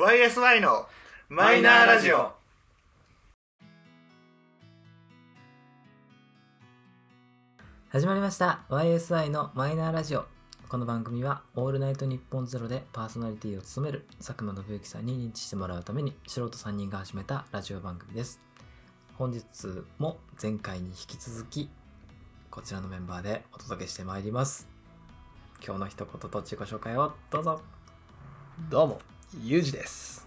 YSY のマイナーラジオ。始まりました。YSI のマイナーラジオ。この番組は「オールナイトニッポンゼロでパーソナリティを務める佐久間信之さんに認知してもらうために素人3人が始めたラジオ番組です。本日も前回に引き続きこちらのメンバーでお届けしてまいります。今日の一言と自己紹介を？どうぞ。どうも、ゆうじです。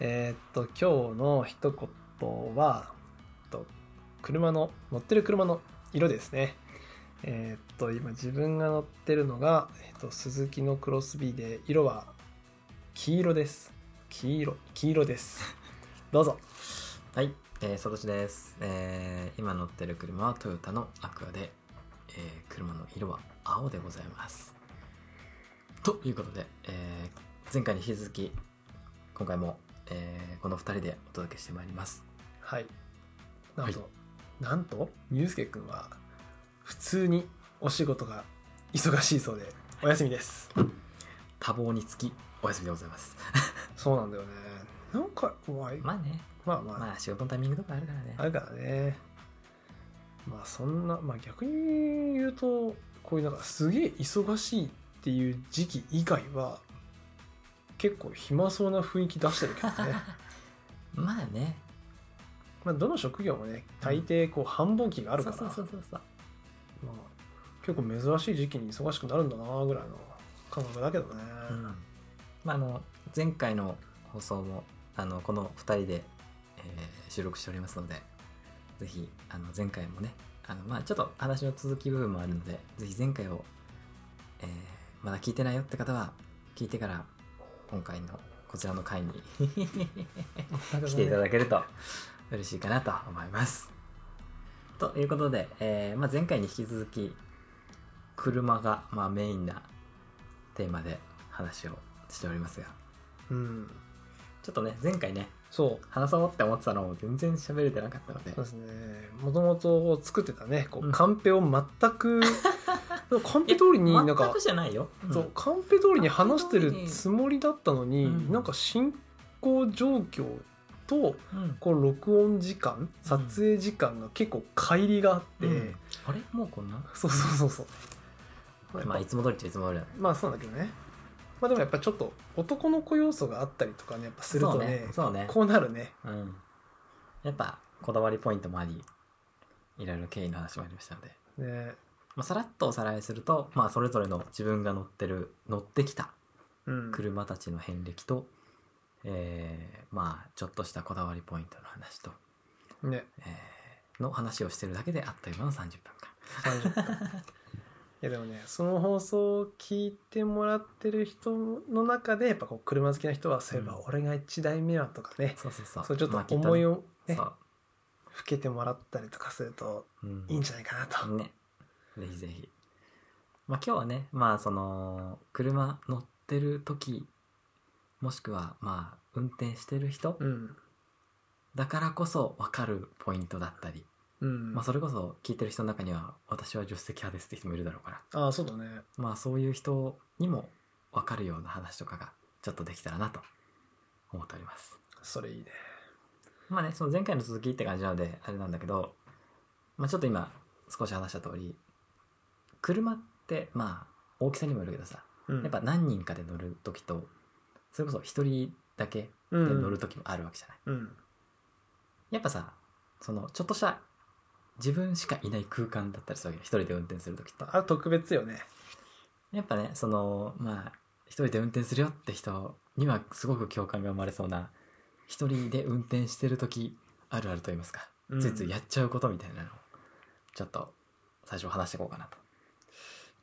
えーっと、今日の一言は、と車の、乗ってる車の色ですね。えーっと、今自分が乗ってるのが、えっと、鈴木のクロスビーで、色は黄色です。黄色、黄色です。どうぞ。はい、えー、さとしです、えー今乗ってる車はトヨタのアクアで、えー車の色は青でございます。ということで、えー前回に引き続き、今回も、えーこの2人でお届けしてまいります。はい。なんと、はなんと、ゆうすけくんは、普通にお仕事が忙しいそうで、お休みです。多忙につき、お休みでございます。そうなんだよね。なんか、まあ、まあね、まあまあ、まあ仕事のタイミングとかあるからね。あるからね。まあそんな、まあ逆に言うと、こういうなんかすげえ忙しいっていう時期以外は、結構暇そうな雰囲気出してるけどね。まあね、まあどの職業もね、大抵こう繁忙期があるから、そうそうそうそう。まあ、結構珍しい時期に忙しくなるんだなぐらいの感覚だけどね。うんまあ、あの前回の放送もあのこの2人で、えー収録しておりますのでぜひあの前回もねあの、まあ、ちょっと話の続き部分もあるのでぜひ前回を、えーまだ聞いてないよって方は聞いてから今回のこちらの回に来ていただけると嬉しいかなと思います。ということで、えーまあ、前回に引き続き車が、まあ、メインなテーマで話をしておりますがうん。ちょっとね前回ねそう。話そうって思ってたのも全然喋れてなかったのでそうですね。もともと作ってたね、こううんカンペを全く、カンペ通りになんか全く、じゃないよ、うんそうカンペ通りに話してるつもりだったのに、うん。なんか進行状況とうん。こう録音時間撮影時間が結構乖離があって、うん。あれ？もうこんな？そうそうそうそう。まあまあいつも通りっちゃいつも通りだね。まあそうだけどね。まあでもやっぱちょっと男の子要素があったりとかねやっぱするとね。そうね。こうなるね。うん。やっぱこだわりポイントもありいろいろ経緯の話もありましたので、ねまあ、さらっとおさらいすると、まあ、それぞれの自分が乗ってる乗ってきたうん。車たちの遍歴と、えーまあちょっとしたこだわりポイントの話と、ね。えーの話をしてるだけであっという間の30分間30分いやでもねその放送を聞いてもらってる人の中でやっぱこう車好きな人はそういえばうん。俺が1台目はとかね、そうそうそう。そうちょっと思いをねそう。ふけてもらったりとかするとうん。いいんじゃないかなと、ねぜひぜひ。まあ今日はねまあその車乗ってる時もしくはまあ運転してる人うん。だからこそ分かるポイントだったり、うん。まあそれこそ聞いてる人の中には私は助手席派ですって人もいるだろうから。ああそうだね。まあそういう人にも分かるような話とかがちょっとできたらなと思っております。それいいね。まあねその前回の続きって感じなのであれなんだけどまあちょっと今少し話した通り車ってまあ大きさにもよるけどさうん。やっぱ何人かで乗る時とそれこそ一人だけでうん。乗る時もあるわけじゃない、うん。やっぱさそのちょっとした自分しかいない空間だったりするわけよ。一人で運転する時ってあれ特別よね。やっぱねそのまあ一人で運転するよって人にはすごく共感が生まれそうな一人で運転してる時あるあると言いますか、うん。ついついやっちゃうことみたいなのをちょっと最初話していこうかなと。い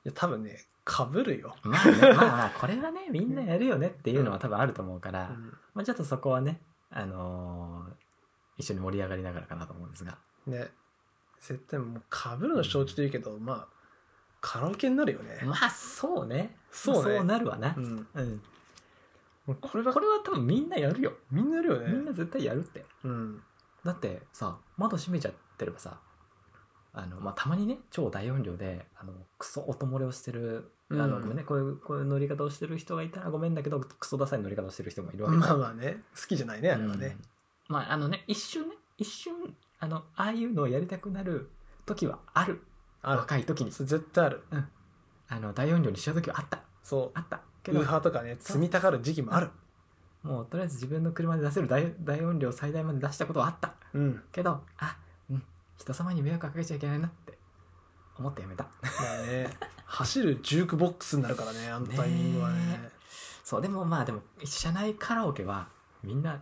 や多分ねかぶるよ、まあねまあまあこれはね みんなやるよねっていうのは多分あると思うから、うん。まあ、ちょっとそこはねあのー一緒に盛り上がりながらかなと思うんですが。ね。絶対もうかぶるの承知でいいけど、まあカラオケになるよね、まあそうね。そうね。そうなるわな、うん、うん、これはこれは多分みんなやるよ。みんなやるよね。みんな絶対やるって。うん。だってさ窓閉めちゃってればさあの、まあ、たまにね超大音量であのクソ音漏れをしてるあの、うんごめんねこういうこういう乗り方をしてる人がいたらごめんだけどクソダサい乗り方をしてる人もいるわけまあまあね好きじゃないねあれはうんね、まああのね一瞬ね一瞬あのああいうのをやりたくなる時はある。若い時に。絶対ある。あの大音量にしちゃう時はあった。そあった。うけどウーハーとかね積みたがる時期もある。もうとりあえず自分の車で出せる大大音量最大まで出したことはあった。うん。けどあうん人様に迷惑かけちゃいけないなって思ってやめた。まあね。走るジュークボックスになるからね あのタイミングはね。ねそうでもまあでも車内カラオケはみんな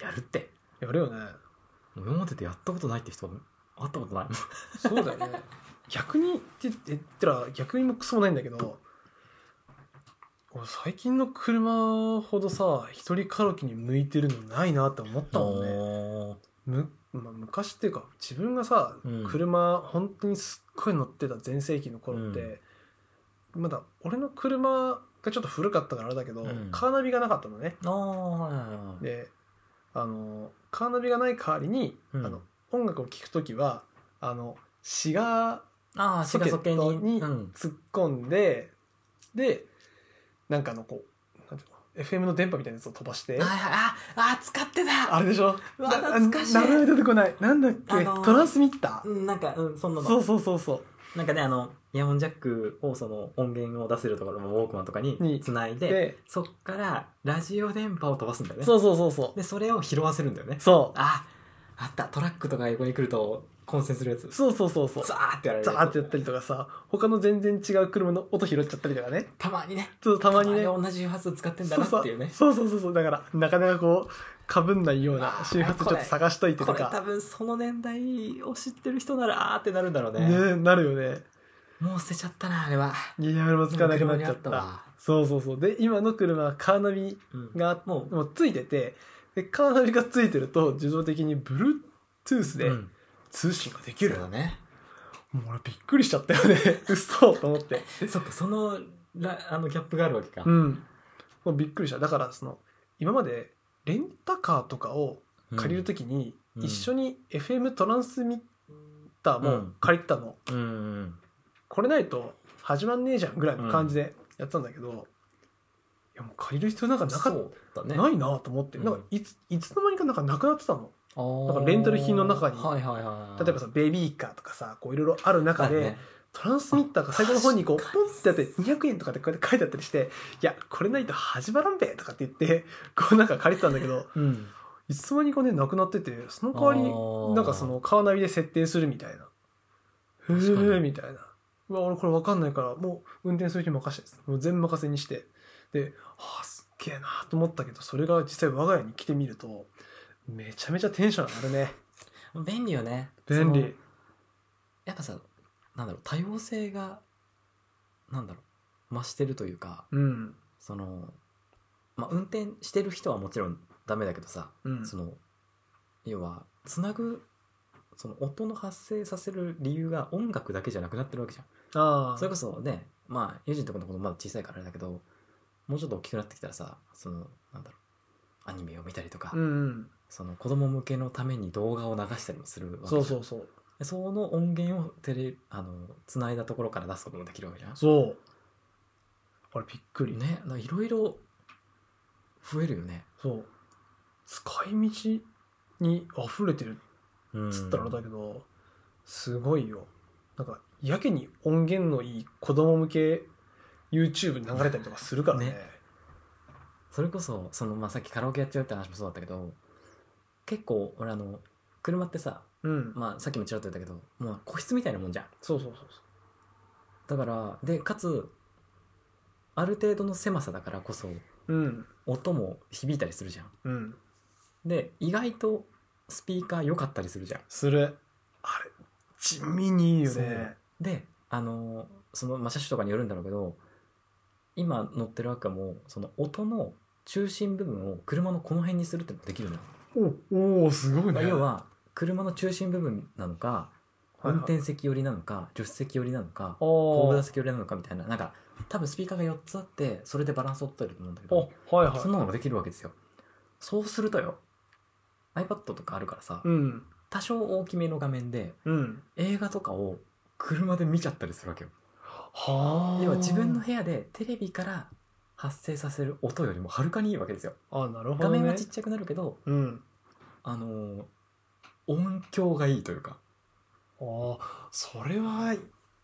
やるって。やるよね。今まででやったことないって人会ったことないそうだよね。逆にって言ったら逆にもクソもないんだけど俺最近の車ほどさ一人カラオケに向いてるのないなって思ったもんねまあ、昔っていうか自分がさ、うん。車本当にすっごい乗ってた全盛期の頃って、まだ俺の車がちょっと古かったからあれだけど、うん。カーナビがなかったのね。あーはいはいはいであのカーナビがない代わりに、うん。あの音楽を聴く時はあのシガーああ、ソケットにうん。突っ込んで、でなんかあのこう FM の電波みたいなやつを飛ばして、はいはい、あ、あ、使ってた。あれでしょ？懐かしい。名前出てこない。なんだっけ、あのートランスミッター、うん、なんか、うん、そんなの。そうそうそうそう。なんかね、あの、イヤホンジャックをその音源を出せるところのウォークマンとかににつないで、でそっからラジオ電波を飛ばすんだよね。そうそうそうそう。で、それを拾わせるんだよね。そう。あ、あった。トラックとか横に来ると混戦するやつ。そうそうそうそう。ザーってやられるザーってやったりとかさ他の全然違う車の音拾っちゃったりとかね。たまにね。ちょっとたまにね同じ周波数使ってんだなっていうね。そうそう。そうそうだからなかなかこうかぶんないような周波数ちょっと探しといてことれ多か分その年代を知ってる人ならあーってなるんだろうね。ねなるよね。もう捨てちゃったな、あれは。いや俺もつかなくなっちゃっもう車にあったそうそうそう。で今の車はカーナビうん。がもうもうついててでカーナビがついてると自動的に Bluetooth でうん通信ができる、そうだね。もう俺びっくりしちゃったよね。嘘と思って。そっか、その、らあのギャップがあるわけか。うん。もうびっくりした。だからその今までレンタカーとかを借りるときにうん。一緒に FM トランスミッターもうん。借りてたの、うん。うん。これないと始まんねえじゃんぐらいの感じでやってたんだけど、いやもう借りる必要なんかなかっそうだね。ないなと思って、うんなん。かいついつの間にかなんかなくなってたのあーなんかレンタル品の中にはいはいはい。例えばさベビーカーとかさこういろいろある中で、ね、トランスミッターが最後の方にこうポンってやって200円とかってこうやって書いてあったりして「いやこれないと始まらんべ」とかって言ってこうなんか借りてたんだけどうん。いつの間にかねなくなっててその代わりなんかそのカーナビで設定するみたいな。へえみたいな。うわ俺これ分かんないからもう運転する人に任せてもう全任せにして。でああすっげえなと思ったけどそれが実際我が家に来てみるとめちゃめちゃテンション上がるね。便利よね。便その利やっぱさ、なんだろう、多様性が、なんだろう、増してるというか、うん。その、まあ、運転してる人はもちろんダメだけどさ、うん。その、要は、つなぐ、その音の発生させる理由が音楽だけじゃなくなってるわけじゃん。ああ。それこそね、まあ、ユージンとこの子まだ小さいからあれだけど、もうちょっと大きくなってきたらさ、その、なんだろう、アニメを見たりとか、うんうんその子供向けのために動画を流したりもするわけじゃん。そうそうそう。でその音源をテレあの繋いだところから出すこともできるわけじゃん。そう。あれびっくり。ねだからいろいろ増えるよね。そう。使い道に溢れてるうんっつったらあれだけど、すごいよ。なんかやけに音源のいい子供向け YouTube に流れたりとかするからね。ね。それこそその、まあ、さっきカラオケやっちゃうって話もそうだったけど結構俺あの車ってさ、うん、まあ、さっきもちらっと言ったけどもう個室みたいなもんじゃん。そうそうそうそだからでかつある程度の狭さだからこそううん。音も響いたりするじゃん。うん。で意外とスピーカー良かったりするじゃん。する。あれ地味にいいよね。であのその、まあ、車種とかによるんだろうけど今乗ってる赤もその音の中心部分を車のこの辺にするってのができるのよ、おおーすごいね。まあ要は車の中心部分なのか運転席寄りなのか助手席寄りなのかお後部座席寄りなのかみたいななんか多分スピーカーが4つあってそれでバランスを取ってると思うんだけどおはいはい。そんなのができるわけですよ。そうするとよ iPad とかあるからさうん。多少大きめの画面でうん。映画とかを車で見ちゃったりするわけよ。はあ。要は自分の部屋でテレビから発生させる音よりもはるかにいいわけですよ。あなるほど、ね、画面はちっちゃくなるけどうん。あのー音響がいいというか。ああそれは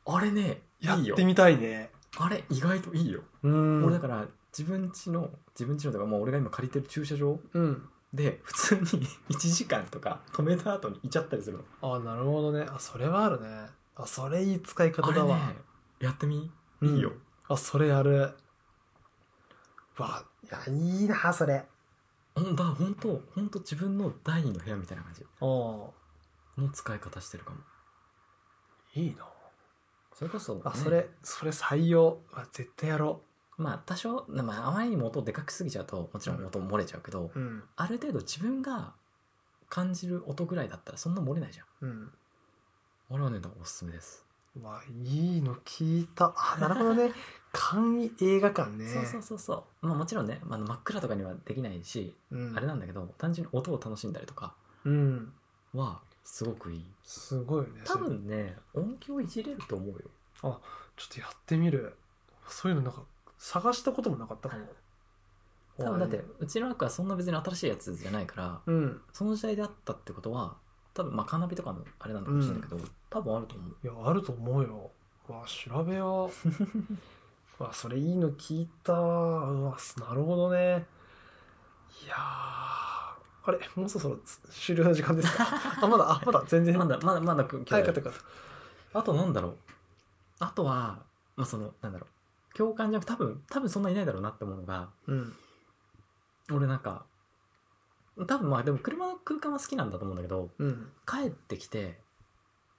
あれねやってみたいね。あれ意外といいよ、うん。俺だから自分家の自分家のとかもう俺が今借りてる駐車場うん。で普通に 1時間とか止めた後に行っちゃったりするの。あなるほどね。あそれはあるね。あそれいい使い方だわ、ねやってみ？うんいいよ、あそれやるわいやいいなそれ。ほんだから本当本当自分の第二の部屋みたいな感じあの使い方してるかも。いいな。それこそ、ね。あそれそれ採用。あ絶対やろまあ多少、まあ、あまりにも音でかくすぎちゃうともちろん音漏れちゃうけど、ううん。ある程度自分が感じる音ぐらいだったらそんな漏れないじゃん。うん。俺はねおすすめです、うわいいの聞いた。あ なるほどね。簡易映画館ね。そうそうそうそう。まあもちろんね、まあ、真っ暗とかにはできないし、うん、あれなんだけど単純に音を楽しんだりとかうん。はすごくいい。すごいよね。多分ね音響いじれると思うよ。ちょっとやってみる。そういうのなんか探したこともなかったかも。多分だってうちの枠はそんな別に新しいやつじゃないからうん。その時代であったってことは多分まあカーナビとかのあれなんだかもしれないけど、多分あると思う。いやあると思うよ。うわ調べよう。うわそれいいの聞いた。うわなるほどね。いやーあれもうそろそろつ終了の時間ですか？あまだあまだ全然。まだまだまだ今日。早かあとなんだろう。あとはまあそのなんだろう。共感じゃなく多分多分そんないないだろうなって思うのがうん。俺なんか多分まあでも車の空間は好きなんだと思うんだけどうん。帰ってきて、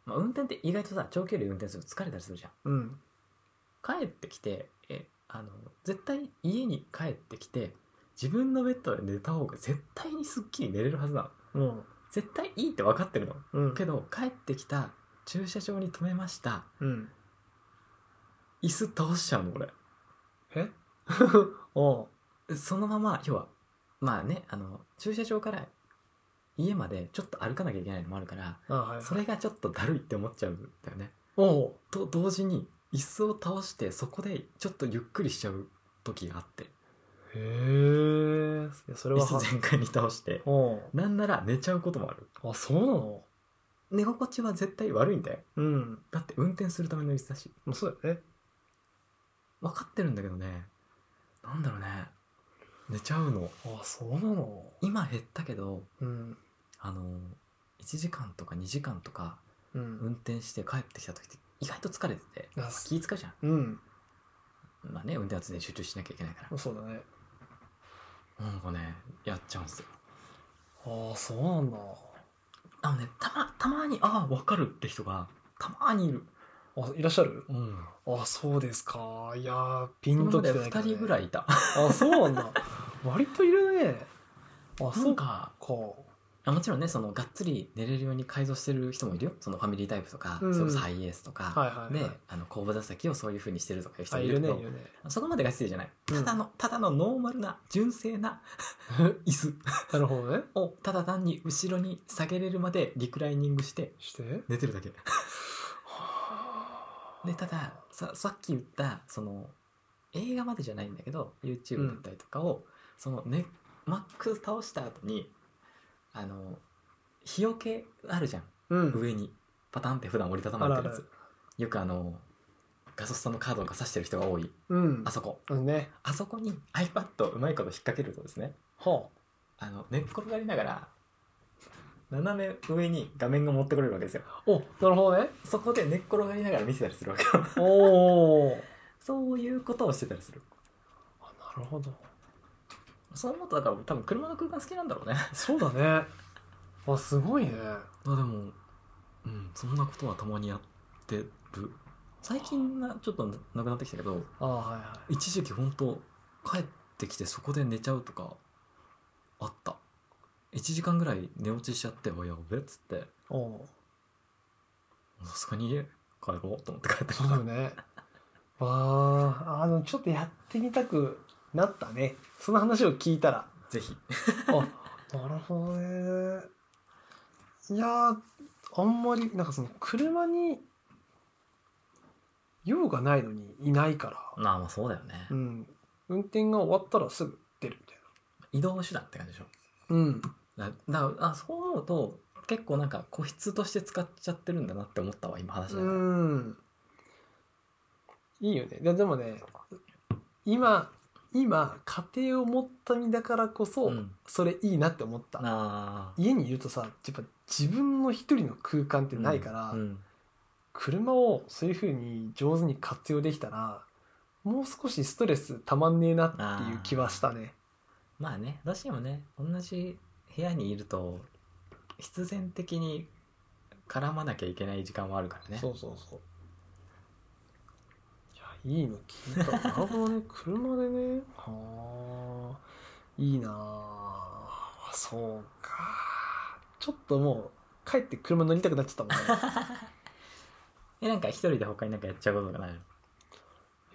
まあ、運転って意外とさ長距離運転すると疲れたりするじゃん。うん。帰ってきてえあの絶対家に帰ってきて自分のベッドで寝た方が絶対にすっきり寝れるはずなの。うん。絶対いいって分かってるの。うん。けど帰ってきた駐車場に止めました。うん。椅子倒しちゃうの俺。え？おうそのまま要はまあねあの駐車場から家までちょっと歩かなきゃいけないのもあるからあはいはい。それがちょっとだるいって思っちゃうんだよね。おう。と同時に椅子を倒してそこでちょっとゆっくりしちゃう時があって。へえ。いやそれ椅は。子全開に倒しておう。なんなら寝ちゃうこともある。あそうなの？寝心地は絶対悪いんだよ。うん。だって運転するための椅子だし。もうそうだよね。分かってるんだけどね。なんだろうね寝ちゃうの。あそうなの？今減ったけどうん。あの1時間とか2時間とかうん。運転して帰ってきた時って意外と疲れててあ気使うじゃん。うん。まあね運転は常に集中しなきゃいけないから。そうだね。なんかねやっちゃうんですよ。ああそうなんだ。あのねたまたまにああ分かるって人がたまにいる。あいらっしゃる？うん。あそうですか。いやーピン今まきてないけど、2ね、人ぐらいいた。あそうなんだ 割といるね。あなそうかんかか。あもちろんねそのがっつり寝れるように改造してる人もいるよ。そのファミリータイプとか、うん。それこそハイエースとか、はいはいはい。であの後部座席をそういうふうにしてるとかいう人あいいるけどねいるね。そこまでが必要じゃない。うん。ただの、ただのノーマルな純正な 椅子。なるほどね。をただ単に後ろに下げれるまでリクライニングしてして？寝てるだけ。でただささっき言ったその映画までじゃないんだけど YouTube だったりとかを、そのねマックス倒した後にあの日よけあるじゃん。うん。上にパタンって普段折りたたまってるやつ。あるよくあのガソスタのカードが挿してる人が多い。うん。あそこ。うんね。あそこに iPad をうまいこと引っ掛けるとですねはあの寝っ転がりながら斜め上に画面が持ってこれるわけですよ。あおなるほどね。そこで寝っ転がりながら見せたりするわけよ。おお そういうことをしてたりする。あなるほどそう思っただから多分車の空間好きなんだろうね。そうだね。あすごいね。あでもうんそんなことはたまにやってる。最近はちょっとなくなってきたけどあはいはい。一時期本当帰ってきてそこで寝ちゃうとかあった。1時間ぐらい寝落ちしちゃって「おやべ」っつって。おおさすがに家帰ろうと思って帰ってきた。そうだね。わああのちょっとやってみたくなったね。その話を聞いたらぜひ。あなるほどね。いやーあんまりなんかその車に用がないのにいないから、まあまあそうだよね、うん、運転が終わったらすぐ出るみたい移動手段って感じでしょ？なうん。だだあそう思うと結構なんか個室として使っちゃってるんだなって思ったわ今話しながらうん。いいよね。ででもね今今家庭を持った身だからこそ、うん。それいいなって思った。あ家にいるとさやっぱ自分の一人の空間ってーないから、うん車をそういう風に上手に活用できたらもう少しストレスたまんねえなっていう気はしたね。まあねどうしてもね同じ部屋にいると必然的に絡まなきゃいけない時間はあるからね。そうそうそういやいいの聞いた。なるほどね車でね。はあ。いいなあ。そうか。ちょっともう帰って車乗りたくなっちゃったもんね。えなんか一人で他になんかやっちゃうことがないの？や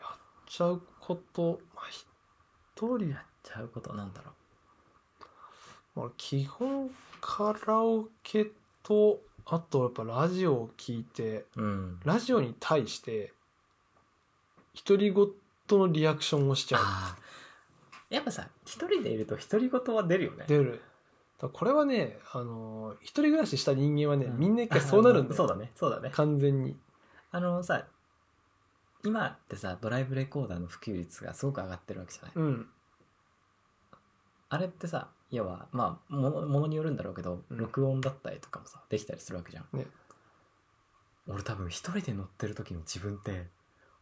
やっちゃうこと。まあ一人。っちゃうことなんだろまあ、基本カラオケとあとやっぱラジオを聞いてううん。ラジオに対して独り言のリアクションをしちゃう。あー。やっぱさ一人でいると独り言は出るよね。出る。だからこれはねあのー一人暮らしした人間はね、うん。みんな一回そうなるんだよ。そうだね。そうだね。完全に。あのさ今ってさドライブレコーダーの普及率がすごく上がってるわけじゃない？うん。あれってさ要はまあものものによるんだろうけど、うん。録音だったりとかもさできたりするわけじゃん、ね。俺多分一人で乗ってる時の自分って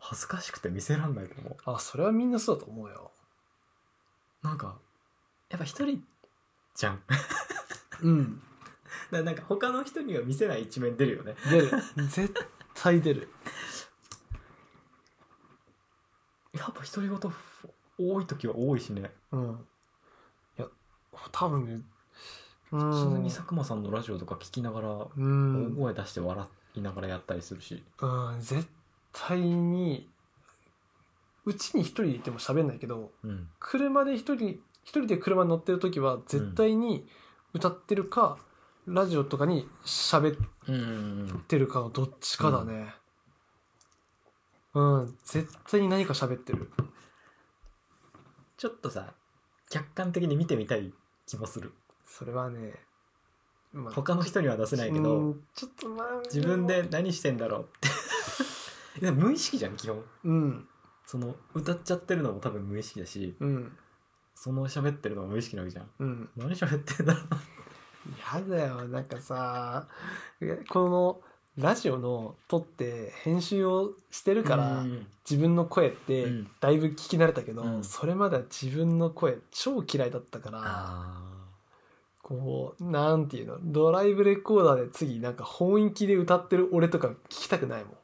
恥ずかしくて見せらんないと思う。あそれはみんなそうだと思うよ。なんかやっぱ一人じゃん。うん。らなんか他の人には見せない一面出るよね。出る。絶対出る。やっぱ独り言多い時は多いしね。うん。いや多分ね普普通に佐久間さんのラジオとか聞きながらうん。大声出して笑いながらやったりするし、うん、絶対にうちに一人いても喋んないけどうん、車で一人一人で車に乗ってる時は絶対に歌ってるか、ラジオとかに喋っうんうんてるかのどっちかだね。うん、絶対に何か喋ってる。ちょっとさ客観的に見てみたい気もする。それはね、まあ他の人には出せないけど、うんちょっとまあ自分で何してんだろうって でも無意識じゃん基本。うん。その歌っちゃってるのも多分無意識だしうん。その喋ってるのも無意識なわけじゃん。うん。何喋ってんだろうやだよなんかさこのラジオの撮って編集をしてるから、うん。自分の声ってうん。だいぶ聞き慣れたけど、うん。それまでは自分の声超嫌いだったからあこうなんていうのドライブレコーダーで次なんか本域で歌ってる俺とか聞きたくないもんー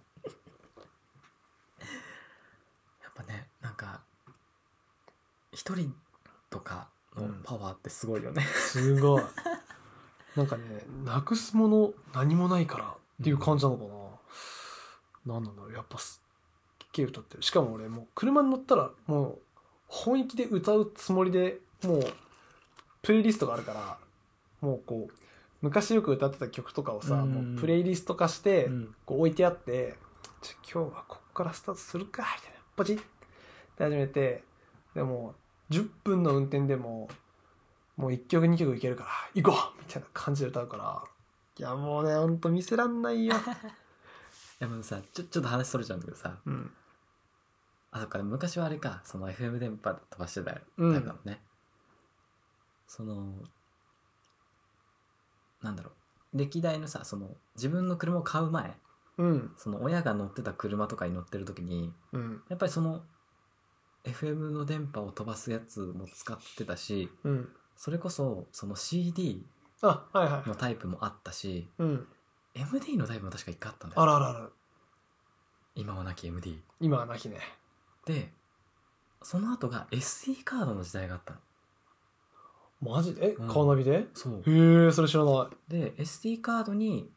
やっぱねなんか一人とかのパワーってすごいよね、すごい。なんかねなくすもの何もないからっていう感じなのかな、なんなんだろう。やっぱすっげえ歌ってる。しかも俺もう車に乗ったらもう本域で歌うつもりでもうプレイリストがあるからもうこう昔よく歌ってた曲とかをさ、うん。もうプレイリスト化して、うん。こう置いてあってじゃあ今日はここからスタートするかみたいな。ポチッ。って始めてでも10分の運転でももう1曲2曲いけるから行こう！みたいな感じで歌うから。いやもうねほんと見せらんないよ。でもさちょちょっと話それちゃうんだけどさ。うん。あそっか昔はあれかその FM 電波で飛ばしてたよ。うん。だもんね、そのなんだろう。歴代のさその自分の車を買う前うん。その親が乗ってた車とかに乗ってる時にうん。やっぱりその FM の電波を飛ばすやつも使ってたしうん。それこそその CD あはいはい。のタイプもあったしうん。MD のタイプも確か一回あったんだよ。あらあらあら。今はなき MD 今はなきね。でその後が SD カードの時代があったの。マジで？えうん。カーナビで？そう。へえそれ知らない。で SD カードに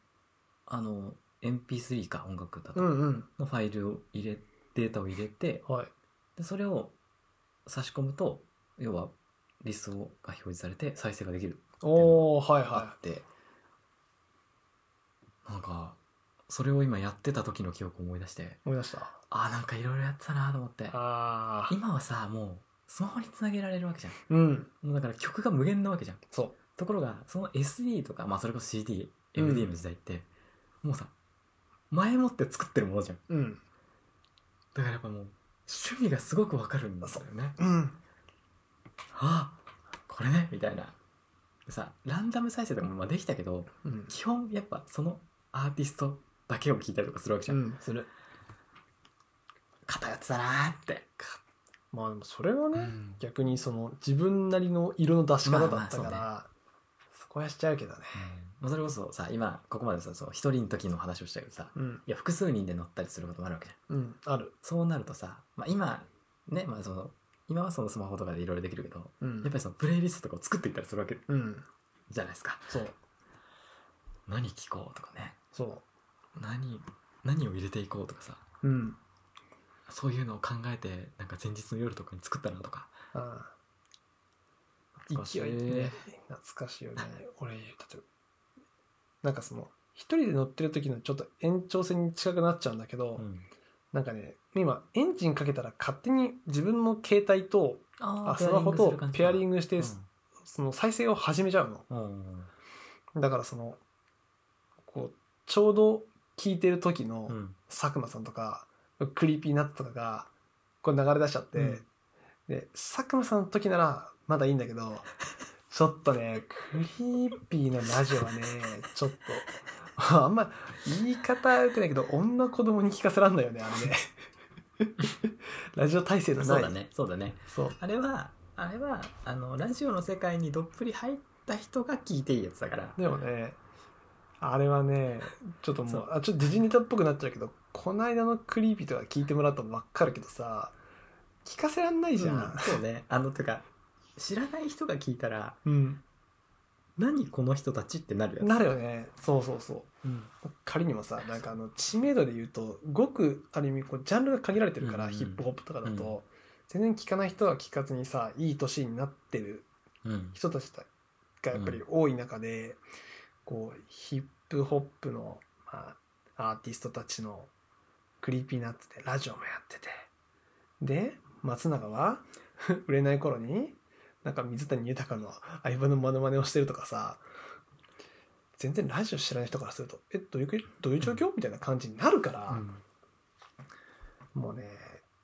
あの MP3 か音楽だとうんうん。のファイルを入れデータを入れてはいでそれを差し込むと要はリストが表示されて再生ができるおおはいあはってなんかそれを今やってた時の記憶を思い出して思い出した？ああなんかいろいろやってたなと思って。ああ今はさもうスマホにつなげられるわけじゃん。うん。もうだから曲が無限なわけじゃん。そところがその SD とか、まあ、それこそ CD、うん。MD の時代って、もうさ前もって作ってるものじゃん。ううん。だからやっぱもう趣味がすごくわかるんだよね。う。ん。あこれねみたいな。でさランダム再生とかもまあできたけどうん。基本やっぱそのアーティストだけを聴いたりとかするわけじゃん、うんする。偏ってたなーって、まあでもそれはね、うん。逆にその自分なりの色の出し方だったから、まあまあそこはしちゃうけどねまあそれこそさ今ここまでさそう一人の時の話をしたけどさうん。いや複数人で乗ったりすることもあるわけじゃん。うんある。そうなるとさ、まあ、今ね、まあ、その今はそのスマホとかでいろいろできるけどうん。やっぱりそのプレイリストとかを作っていったりするわけうん。じゃないですか。そう。何聞こうとかね。そ何何を入れていこうとかさ。ううん。そういうのを考えてなんか前日の夜とかに作ったなとか。ああ懐かしい勢いね懐かしいよね。俺なんかその一人で乗ってる時のちょっと延長線に近くなっちゃうんだけど、うん。なんかね今エンジンかけたら勝手に自分の携帯とああスマホとペアリンググして、その再生を始めちゃうの。うんうん。だからそのこうちょうど聞いてる時のうん。佐久間さんとか Creepy Nuts とかがこう流れ出しちゃって、うん。で佐久間さんの時ならまだいいんだけど ちょっとね Creepy のラジオはね ちょっとあんま言い方良くないけど女子供に聞かせらんないよねあれね。ラジオ耐性のない。そうだねそうだね。そう。あれはあれはあのラジオの世界にどっぷり入った人が聞いていいやつだから。でもねあれはねちょっともそう。うあちょっと時事ネタっぽくなっちゃうけどこの間のクリーピーとか聞いてもらうと分かるけどさ聞かせらんないじゃうんん、そうね。あのてか知らない人が聞いたらうん。何この人たちってなるやつ。なるよね。そうそうそう。うん。仮にもさなんかあの知名度で言うとごくある意味こうジャンルが限られてるから、うん。うんヒップホップとかだと、うん。全然聞かない人は聞かずにさいい年になってるうん。人たちがやっぱり多い中で、こうヒップホップの、まあ、アーティストたちの Creepy Nuts でラジオもやってて。で松永は 売れない頃になんか水谷豊の相棒のモノマネをしてるとかさ全然ラジオ知らない人からするとえどういうどういう状況？みたいな感じになるから、もうね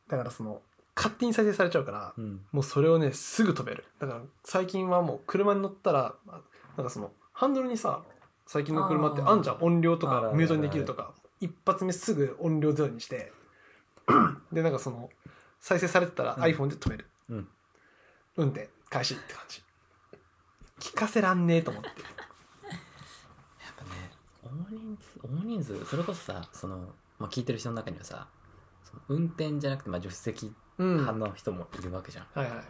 だからその勝手に再生されちゃうから、うん。もうそれをねすぐ飛べる。だから最近はもう車に乗ったらあなんかそのハンドルにさ最近の車ってあんじゃん？音量とかミュー。トにできるとか。一発目すぐ音量ゼロにしてでなんかその再生されてたらうん。iPhone で止める、うん。運転開始って感じ。聞かせらんねえと思って。やっぱね大人数大人数それこそさその、まあ、聞いてる人の中にはさその運転じゃなくて、まあ、助手席うん派の人もいるわけじゃん、はいはい。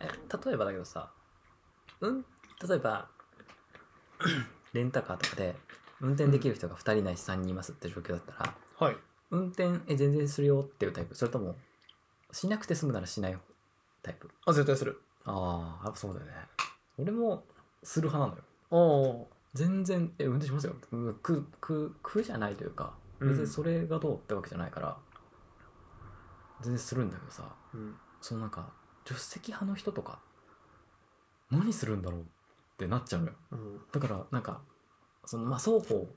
え例えばだけどさうん例えば レンタカーとかで運転できる人が2人ないし3人いますって状況だったらはい。運転え全然するよっていうタイプそれともしなくて済むならしないタイプ。あ絶対する。ああやっぱそうだよね。俺もする派なのよ。おお全然え運転しますよ。うん苦苦苦じゃないというかうん。別にそれがどうってわけじゃないから、全然するんだけどさー、うん、そのなんか助手席派の人とか何するんだろうってなっちゃうのよ。うん、だからなんかそのまあ双方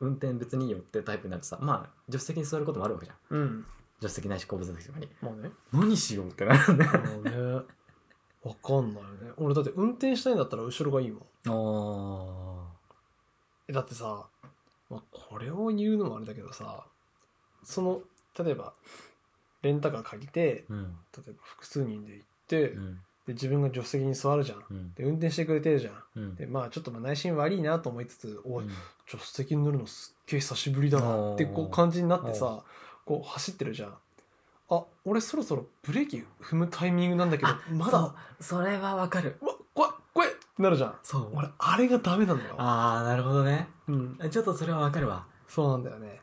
運転別にいいよってタイプになるとさまあ助手席に座ることもあるわけじゃん。うん、助手席ないし後部座席とかに。まあね。何しようってなるんだよね。わかんないよね。俺だって運転したいんだったら後ろがいいもん。あえだってさ、まあ、これを言うのもあれだけどさその例えばレンタカー借りてーうん。例えば複数人で行って、うん。で自分が助手席に座るじゃん。うん。で運転してくれてるじゃん。うん。でまあちょっとまあ内心悪いなと思いつつおいうん。助手席に乗るのすっげえ久しぶりだなってこう感じになっておさこう走ってるじゃん。あ俺そろそろブレーキ踏むタイミングなんだけどあまだ。それはわかる。うわ怖い怖い。ってなるじゃん。そう。俺あれがダメなんだよ。ああなるほどね。うん。ちょっとそれはわかるわ。そうなんだよね。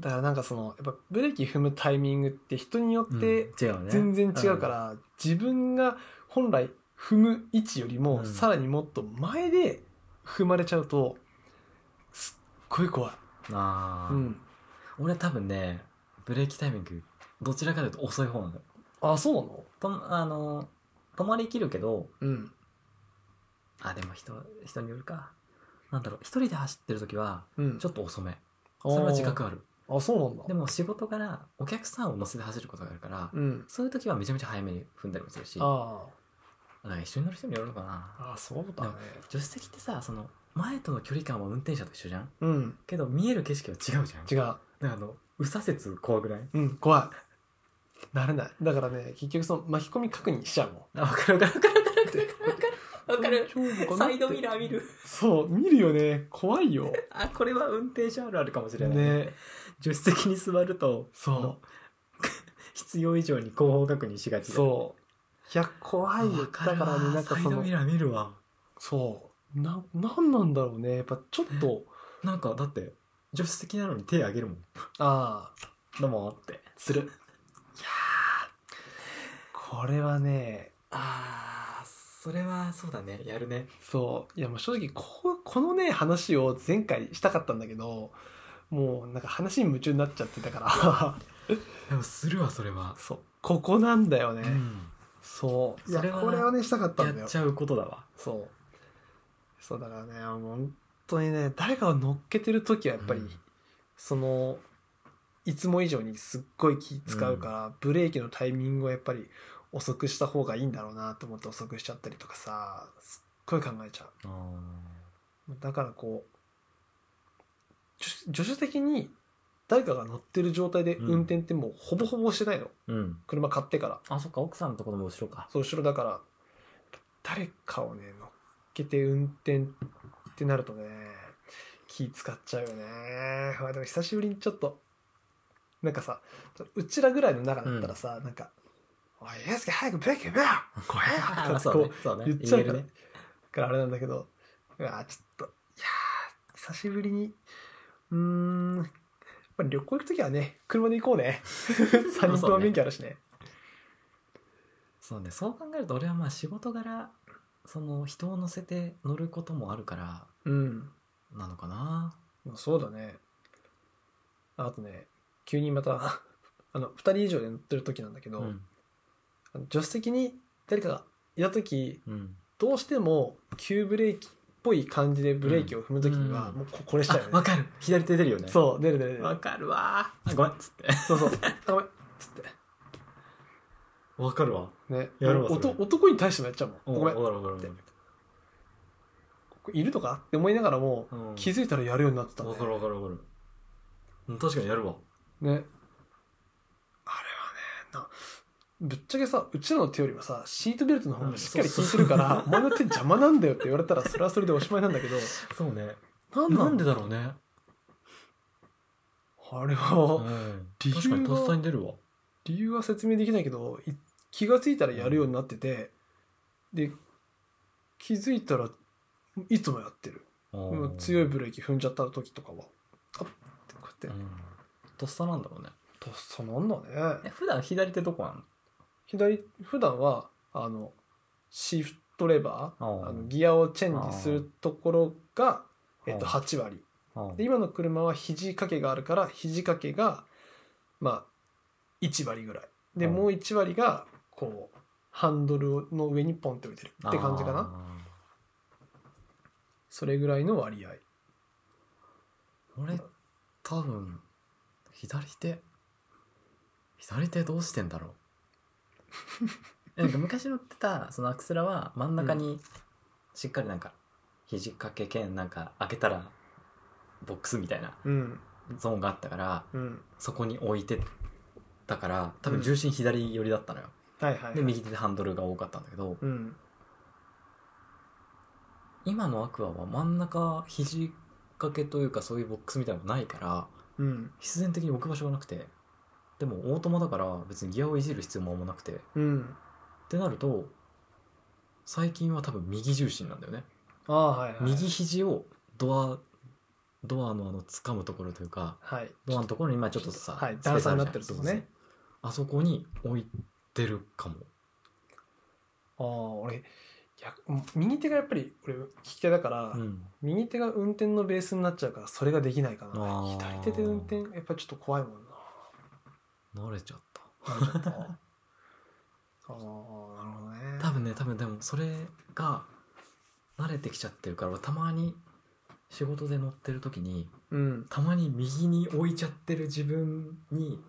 だからなんかそのやっぱブレーキ踏むタイミングって人によって全然違うから、自分が本来踏む位置よりもうん。さらにもっと前で踏まれちゃうとすっごい怖い。あー、うん。俺多分ねブレーキタイミングどちらかというと遅い方なのよ。あそうなの？とあの止まりきるけどうん。あでも人人によるか。なんだろう一人で走ってる時はうん。ちょっと遅め。それは自覚ある。あそうなんだ。でも仕事からお客さんを乗せて走ることがあるから、うん。そういう時はめちゃめちゃ早めに踏んだりもするしあだから一緒に乗る人によるのかな。ああそうだね。助手席ってさその前との距離感は運転者と一緒じゃん？うん。けど見える景色は違うじゃん。違う。だからあの右左折怖くない？うん怖い。なれない。だからね結局その巻き込み確認しちゃうもん。あ分かる分かる。分かる分かる。分かる。大丈夫かなって。サイドミラー見る。そう見るよね。怖いよ。あこれは運転手あるあるかもしれないね。ね。助手席に座るとそ 必要以上に後方確認しがうちだそう。いや怖いよ。わかるわ。だからねなんかそのサイドミラー見るわ。そう。ななんなんだろうね。やっぱちょっと なんかだって助手席なのに手挙げるもん。ああ。どうもって。する。いやーこれはね。ああそれはそうだね。やるね。そう。いやもう正直ここのね話を前回したかったんだけどもうなんか話に夢中になっちゃってたから。でもするわそれは、そう。ここなんだよね、うん、そう。いやこれはねしたかったんだよ。やっちゃうことだわ。そう。そうだからねもう本当にね誰かを乗っけてる時はやっぱり、うん。そのいつも以上にすっごい気使うから、ブレーキのタイミングをやっぱり遅くした方がいいんだろうなと思って遅くしちゃったりとかさすっごい考えちゃあうだからこう助助手席に誰かが乗ってる状態でうん。運転ってもうほぼほぼしてないの、うん。車買ってから。あそっか奥さんのところも後ろか。そう後ろだから誰かをね乗っけて運転ってなるとね気使っちゃうよね。まあでも久しぶりにちょっとなんかさうちらぐらいの中だったらさ、なんか「おいユースケ早くブレーキ踏めよ！怖えよ」とかそうこうね。言っちゃうから。ね。からあれなんだけどうわちょっといやー久しぶりにうーんやっぱり旅行行く時はね車で行こうね。3人とも免許あるしね。そうね。そう考えると俺はまあ仕事柄その人を乗せて乗ることもあるからうん。なのかな？まあそうだね。あとね急にまた あの2人以上で乗ってる時なんだけど、うん。あの助手席に誰かがいた時うん。どうしても急ブレーキっぽい感じでブレーキを踏む時には、うん。もうここれしたよね。あわかる。左手出るよね。そう出る出る出る。わかるわあごめんっつって。そうそう。あごめんっつって。わかるわね。やるわおそれ。と男に対してもやっちゃうもん。ごめん。わかるわかる。いるとかって思いながらも、るうん。気づいたらやるようになってたね。わかるわかるわかる。うん確かにやるわ。ね。あれはねなぶっちゃけさうちらの手よりはさシートベルトの方がしっかり効いてるから、お前の手邪魔なんだよって言われたらそれはそれでおしまいなんだけど。そうね。なんなんででだろうね。あれうはん。理由は確かにとっさに出るわ。理由は説明できないけどい気がついたらやるようになっててで気づいたらいつもやってる。うん強いブレーキ踏んじゃった時とかはあっってこうやって、うん。とっさなんだろうね。とっさなんだね。え普段左手どこなの左普段はあのシフトレバーあのギアをチェンジするところが、えっと、あ8割。うんで今の車は肘掛けがあるから肘掛けがまあ1割ぐらい。でうんもう1割がこうハンドルの上にポンって置いてるって感じかな。あそれぐらいの割合。ー俺多分左手。左手どうしてんだろう。え なんか昔乗ってたそのアクセラは真ん中にしっかりなんか肘掛け兼なんか開けたらボックスみたいなうん。ゾーンがあったからうん。そこに置いてたから多分重心左寄りだったのよ、はいはい、で右手でハンドルが多かったんだけどうん今のアクアは真ん中肘掛けというかそういうボックスみたいなのがないからうん必然的に置く場所がなくてでもオートマだから別にギアをいじる必要もなくてっうんてなると最近は多分右重心なんだよね、ああはいはい。右肘をドアドアのあの掴むところというかはい。ドアのところに今ちょっとさ、はい。段差になってるとこね。あそこに置いてるかも。ああ俺逆右手がやっぱり俺利き手だから、うん。右手が運転のベースになっちゃうからそれができないかな。左手で運転やっぱちょっと怖いもんな。慣れちゃった。あちょっとああなるほどね。多分ね多分でもそれが慣れてきちゃってるから俺たまに仕事で乗ってる時にうん。たまに右に置いちゃってる自分に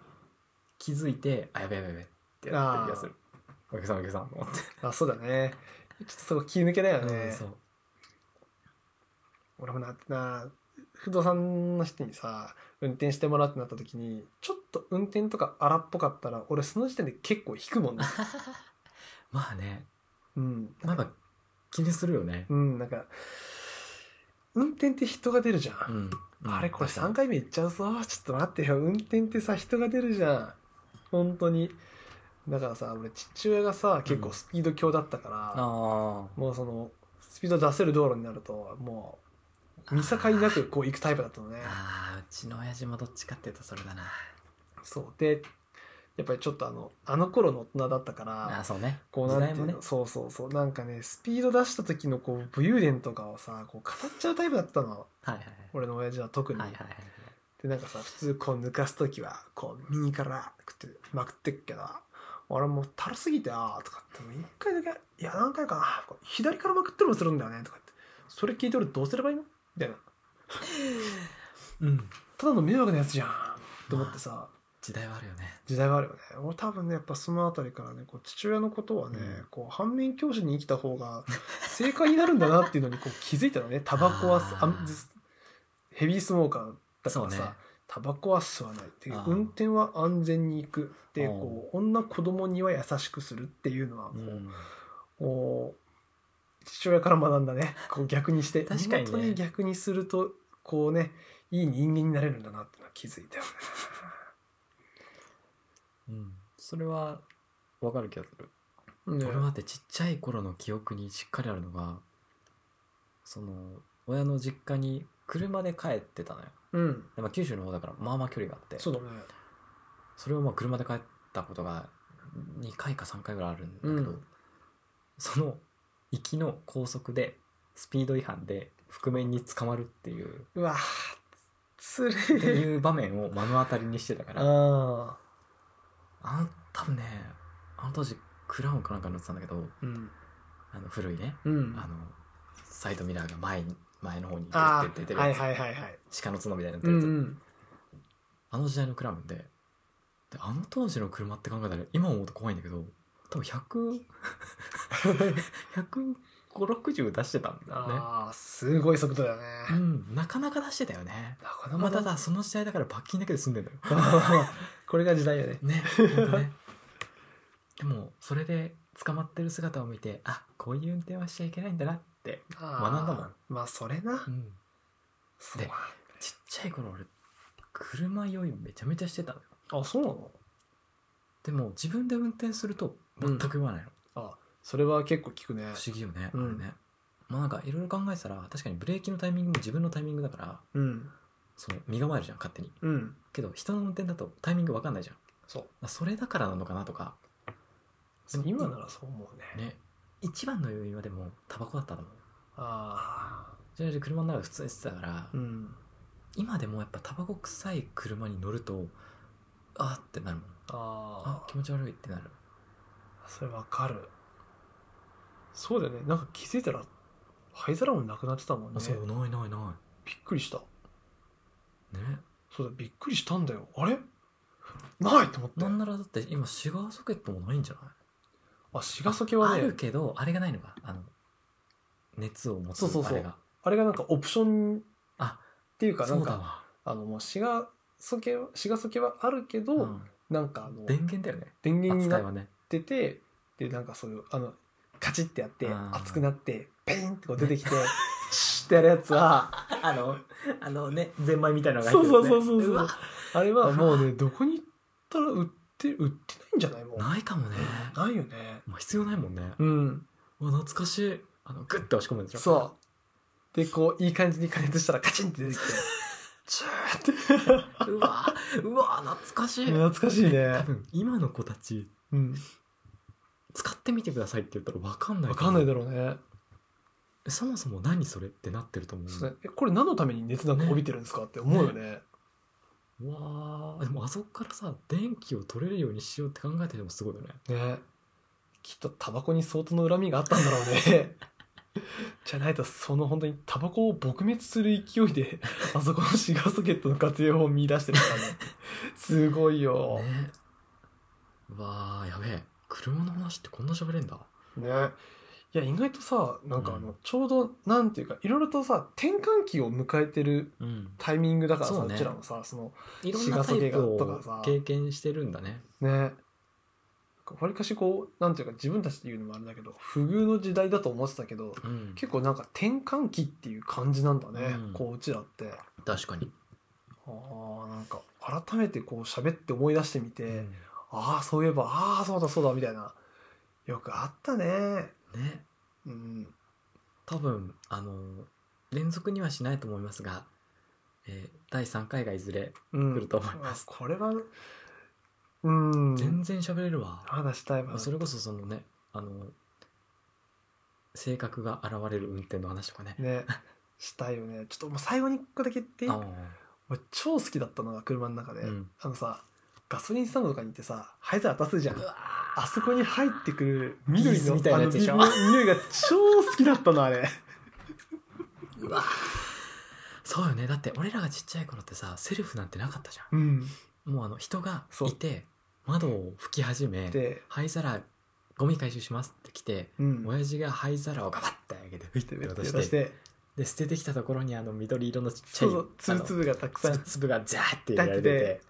気づいてあやべやべやべってやってる気がする。お客さんお客さんと思って。あそうだね。ちょっとそこ気抜けだよね、うんそう。俺もなな不動産の人にさ運転してもらうってなった時にちょっと運転とか荒っぽかったら俺その時点で結構引くもんね。まあね。うん。なんか気にするよね。うんなんか運転って人が出るじゃん、うん。あれこれ3確か回目行っちゃうぞ。ちょっと待ってよ。運転ってさ人が出るじゃん。本当にだからさ俺父親がさ結構スピード強だったから、にあもうそのスピード出せる道路になるともう見境なくこう行くタイプだったのね。ーあーうちの親父もどっちかっていうとそれだな。そう。でやっぱりちょっとあのあの頃の大人だったからあーそうね。こうなんてね。そうそうそう。なんかねスピード出した時のこう武勇伝とかをさこう語っちゃうタイプだったの。はいはい俺の親父は特に、はいはいはい。はいでなんかさ普通こう抜かす時はこう右から食ってまくってっけど俺もうたるすぎてあーとかって一回だけいや何回かな左からまくってるもするんだよねとかって。それ聞いて俺どうすればいいの？みたいな。うん。ただの迷惑なやつじゃんと思ってさ、時代はあるよね。時代があるよね。俺多分ねやっぱそのあたりからねこう父親のことはね、うん。こう反面教師に生きた方が正解になるんだなっていうのにこう気づいたのね。タバコはすあヘビースモーカーだからそうね。さ、タバコは吸わないっていう運転は安全に行くでこう女子供には優しくするっていうのはこう、父親から学んだね。こう逆にして。確かにね。見事に逆にするとこうねいい人間になれるんだなってのは気づいたよね。うん。それはわかる気がする。ね。俺はだってちっちゃい頃の記憶にしっかりあるのがその親の実家に車で帰ってたのようんで、まあ、九州の方だからまあまあ距離があってそうだね。それをまあ車で帰ったことが2回か3回ぐらいあるんだけど、うんその行きの高速でスピード違反で覆面に捕まるっていううわつれってえ。いう場面を目の当たりにしてたからああの多分ねあの当時クラウンかなんか乗ってたんだけどあ。うん。あの古いねうん。あのサイドミラーが前に前の方にあ出て出てあ。はいるやつ、はいはいはい。鹿の角みたいになっうたやつ、んうん。あの時代のクラウンでであの当時の車って考えたら今思うと怖いんだけど多分10015060 出してたんだよねああ、すごい速度だようね。んなかなか出してたよねなかなまあかだ。ただその時代だから罰金だけで済んでんだよ これが時代よね。ねねでもそれで捕まってる姿を見てあこういう運転はしちゃいけないんだなって、あ学んだもん。まあ、それな。うん、そうでちっちゃい頃俺車酔いめちゃめちゃしてたのよ。あ、そうなの？でも自分で運転すると全く言わないの、あ、それは結構聞くね。不思議よね、うん。あれね。まあなんかいろいろ考えてたら確かにブレーキのタイミングも自分のタイミングだからうん。その身構えるじゃん勝手に。うん。けど人の運転だとタイミング分かんないじゃん。そう。それだからなのかなとか。今ならそう思うね。ね一番の要因はでもタバコだったと思うああ。車の中で普通にしてたから、うん。今でもやっぱタバコ臭い車に乗るとあーってなるもんああ気持ち悪いってなるあ。それわかる。そうだよね。なんか気づいたら、灰皿もなくなってたもんね。あそうないないなびっくりした。いねそうだ、びっくりしたんだよ。あれ？ないと思って。なんならだって今シガーソケットもないんじゃない？あ、シガソケはあるね、けどあれがないのか。あの熱を持つそうそうそう。あれが。あれがなんかオプションあっていうか、なんか、そうだわ、あの、もうシガソケは、シガソケはあるけど、うん。なんかあの、電源だよね。電源になっ扱いはね。てて、で、なんかそういう、あの、カチッてやって、あー。熱くなって、ペインってこう出てきて、シュッてやるやつは、あのあのねゼンマイみたいなのがそう入ってるそうそうそうそうわあれはもうね、どこに行ったら売って、売ってないんじゃない？もう。ないかもねないよね。もう必要ないもんねうん。うわ懐かしいあのグッて押し込むんでしょ？そう。で、こう、いい感じに加熱したらカチンって出てきて、チューって。うわうわ懐かしい懐かしい多ね。分今の子たちうん。使ってみてくださいって言ったら分かんないわかんないだろろうねそもそも何それってなってると思うねえこれ何のために熱なんか帯びてるんですかって思うよねうわー。でもあそこからさ電気を取れるようにしようって考えてでもすごいよね。ね。きっとタバコに相当の恨みがあったんだろうね。じゃないとその本当にタバコを撲滅する勢いであそこのシガーソケットの活用を見出してるからねすごいよ。ね。うわーやべえ。車の話ってこんな喋れんだ。ねいや意外とさなんかあの、うん。ちょうどなんていうかいろいろとさ転換期を迎えてるうん。タイミングだからさそうね。うちらもさそのいろんなタイプをかさ経験してるんだね。ね。わりかしこうなんていうか自分たちで言うのもあれだけど不遇の時代だと思ってたけどうん。結構なんか転換期っていう感じなんだね、うん。こううちらって。確かに、あーなんか改めてこう喋って思い出してみて、うん。ああそういえばああそうだそうだみたいなよくあったねね。うん。多分あの連続にはしないと思いますが、えー第3回がいずれうん。来ると思います、これはうん。全然喋れるわ、まだしたいわ。それこそそのねあの性格が現れる運転の話とかね。ね。したいよね。ちょっともう最後に一個だけ言っていい？あ俺超好きだったのが車の中で、うん。あのさガソリンスタンドとかに行ってさ灰皿渡すじゃん。ーうわあそこに入ってくる緑のみたいなやつでしょ？匂いが超好きだったのあれ。ーうわ。そうよね。だって俺らがちっちゃい頃ってさセルフなんてなかったじゃうん。んもうあの人がいて窓を拭き始めで灰皿ゴミ回収しますって来てうん。親父が灰皿をガバッてあげてふいってで渡し渡して。てで捨ててきたところにあの緑色のちっちゃいそうそうつぶつぶがたくさん。つぶつぶがザーって入れられてて。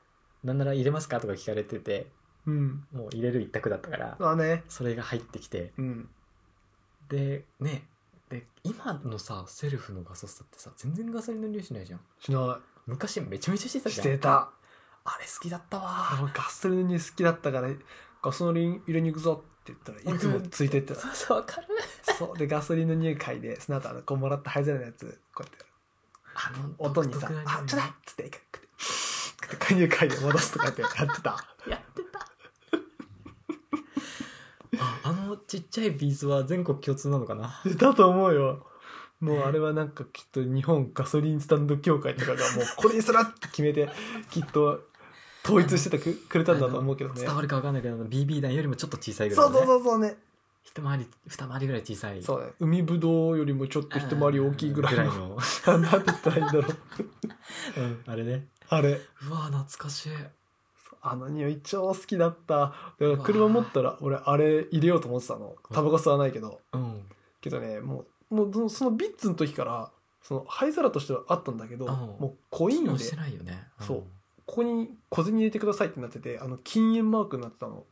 なんなら入れますか？とか聞かれててうん。もう入れる一択だったからあね。それが入ってきて。うん。でね。で今のさセルフのガソスタってさ全然ガソリンの匂いしないじゃん。しな昔めちゃめちゃしてたいしじゃん。てた。あれ好きだったあわのガソリンに好きだったからガソリン入れに行くぞって言ったらいつもついてってた。そうそうわかる。そう。でガソリンの匂い嗅いでその後あのこうもらった灰皿のやつこうやって。あの音にさ独特「あちょだ!」っつってこうやって匂い嗅いで戻すとかってやってたやってたああのちっちゃいビーズは全国共通なのかな？だと思うよ。もうあれはなんかきっと日本ガソリンスタンド協会とかがもう これにするって決めてきっと統一してたくくれたんだと思うけどね。伝わるかわかんないけど BB 弾よりもちょっと小さいぐらいそうそうそうそうね。一回り二回りぐらい小さい。そうね。海ぶどうよりもちょっと一回り大きいぐらいのの なんて言ったらいいんだろう。うんあれね。あれ。うわ懐かしいあの匂い超好きだった。だから車持ったら俺あれ入れようと思ってたの。タバコ吸わないけど。うん。けどねもうもうそのビッツの時からその灰皿としてはあったんだけどうん。もうコインで。機能してないよね。そう。ここに小銭入れてくださいってなっててあの禁煙マークになってたの。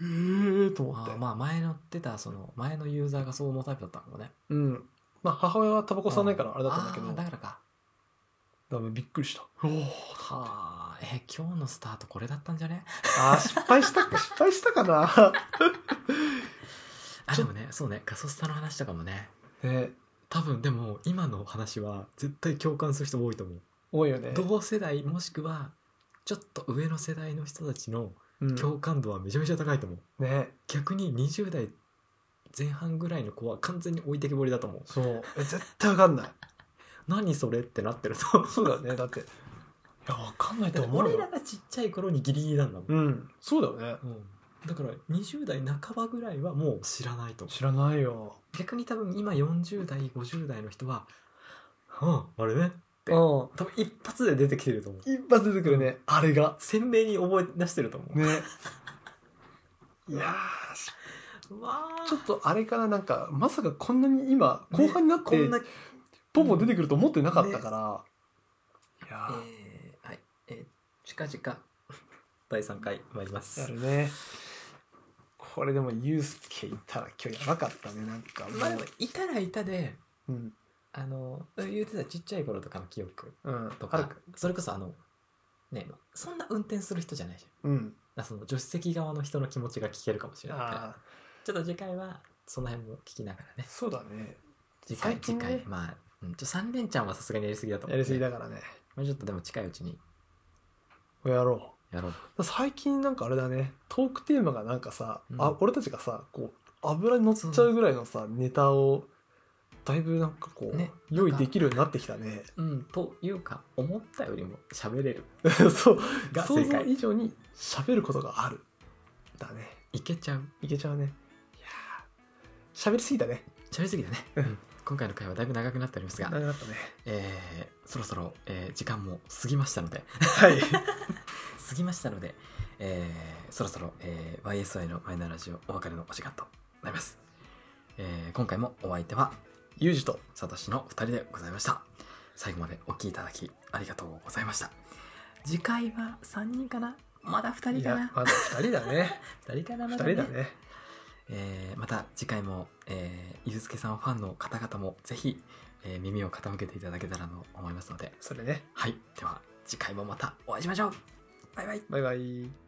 ええー、と思って。まあ前乗ってたその前のユーザーがそのタイプだったのね。うん。まあ母親はタバコ吸わないからあれだったんだけど。だかだからか。らびっくりした。おおはあえ今日のスタートこれだったんじゃね？あー失敗したか 失敗したかな。あでもねそうねガソスタの話とかもね。ね。多分でも今の話は絶対共感する人多いと思う。多いよね。同世代もしくはちょっと上の世代の人たちのうん。共感度はめちゃめちゃ高いと思う、ね。逆に20代前半ぐらいの子は完全に置いてけぼりだと思う。そう。え絶対わかんない。何それってなってると。そうだね。だっていやわかんないと思うよ。俺らがちっちゃい頃にギリギリなんだもん、うん。そうだよね。うん。だから20代半ばぐらいはもう知らないと。知らないよ。逆に多分今40代50代の人は「はああれね」うん。多分一発で出てきてると思う。一発出てくるね。あれが鮮明に覚え出してると思う、ね。いやうわーちょっとあれからなんかまさかこんなに今後半になってこんなポンポン出てくると思ってなかったから、いやー。え近々。第3回参ります。やるね。これでもユうスケいたら今日やばかったね。なんかまあでもいたらいたでうん。あの言ってたちっちゃい頃とかの記憶うん。とかあ。るかそれこそあのねそんな運転する人じゃないじゃん。うん。その助手席側の人の気持ちが聞けるかもしれないからあ。ちょっと次回はその辺も聞きながらね。ーそうだね。次回次回。まあ、うん、ちょ3連チャンはさすがにやりすぎだと思う、やりすぎだからね。まあ、ちょっとでも近いうちにやろやろう。最近なんかあれだね。トークテーマがなんかさ、うん。あ俺たちがさこう油に乗っちゃうぐらいのさネタをだいぶなんかこう、ね用意できるようになってきたね。うんというか思ったよりも喋れる。そう。が想像正解以上に喋ることがある。だね。いけちゃう。いけちゃうね。いやー。喋りすぎたね。喋りすぎだね、うん今回の回はだいぶ長くなっておりますが、長かったね。えーそろそろ、えー時間も過ぎましたのではい。過ぎましたので、えーそろそろ、えー YSI のマイナーラジオお別れのお時間となります、えー今回もお相手はユージとサトシの2人でございました。最後までお聴きいただきありがとうございました。次回は3人かな？まだ2人いかな？やまだ2人だね。2人かな？2ま人だねえーまた次回も、えー、ゆうすけさんファンの方々もぜひ、えー耳を傾けていただけたらと思いますので。それね。はい。では次回もまたお会いしましょう。バイバイ。バイバイ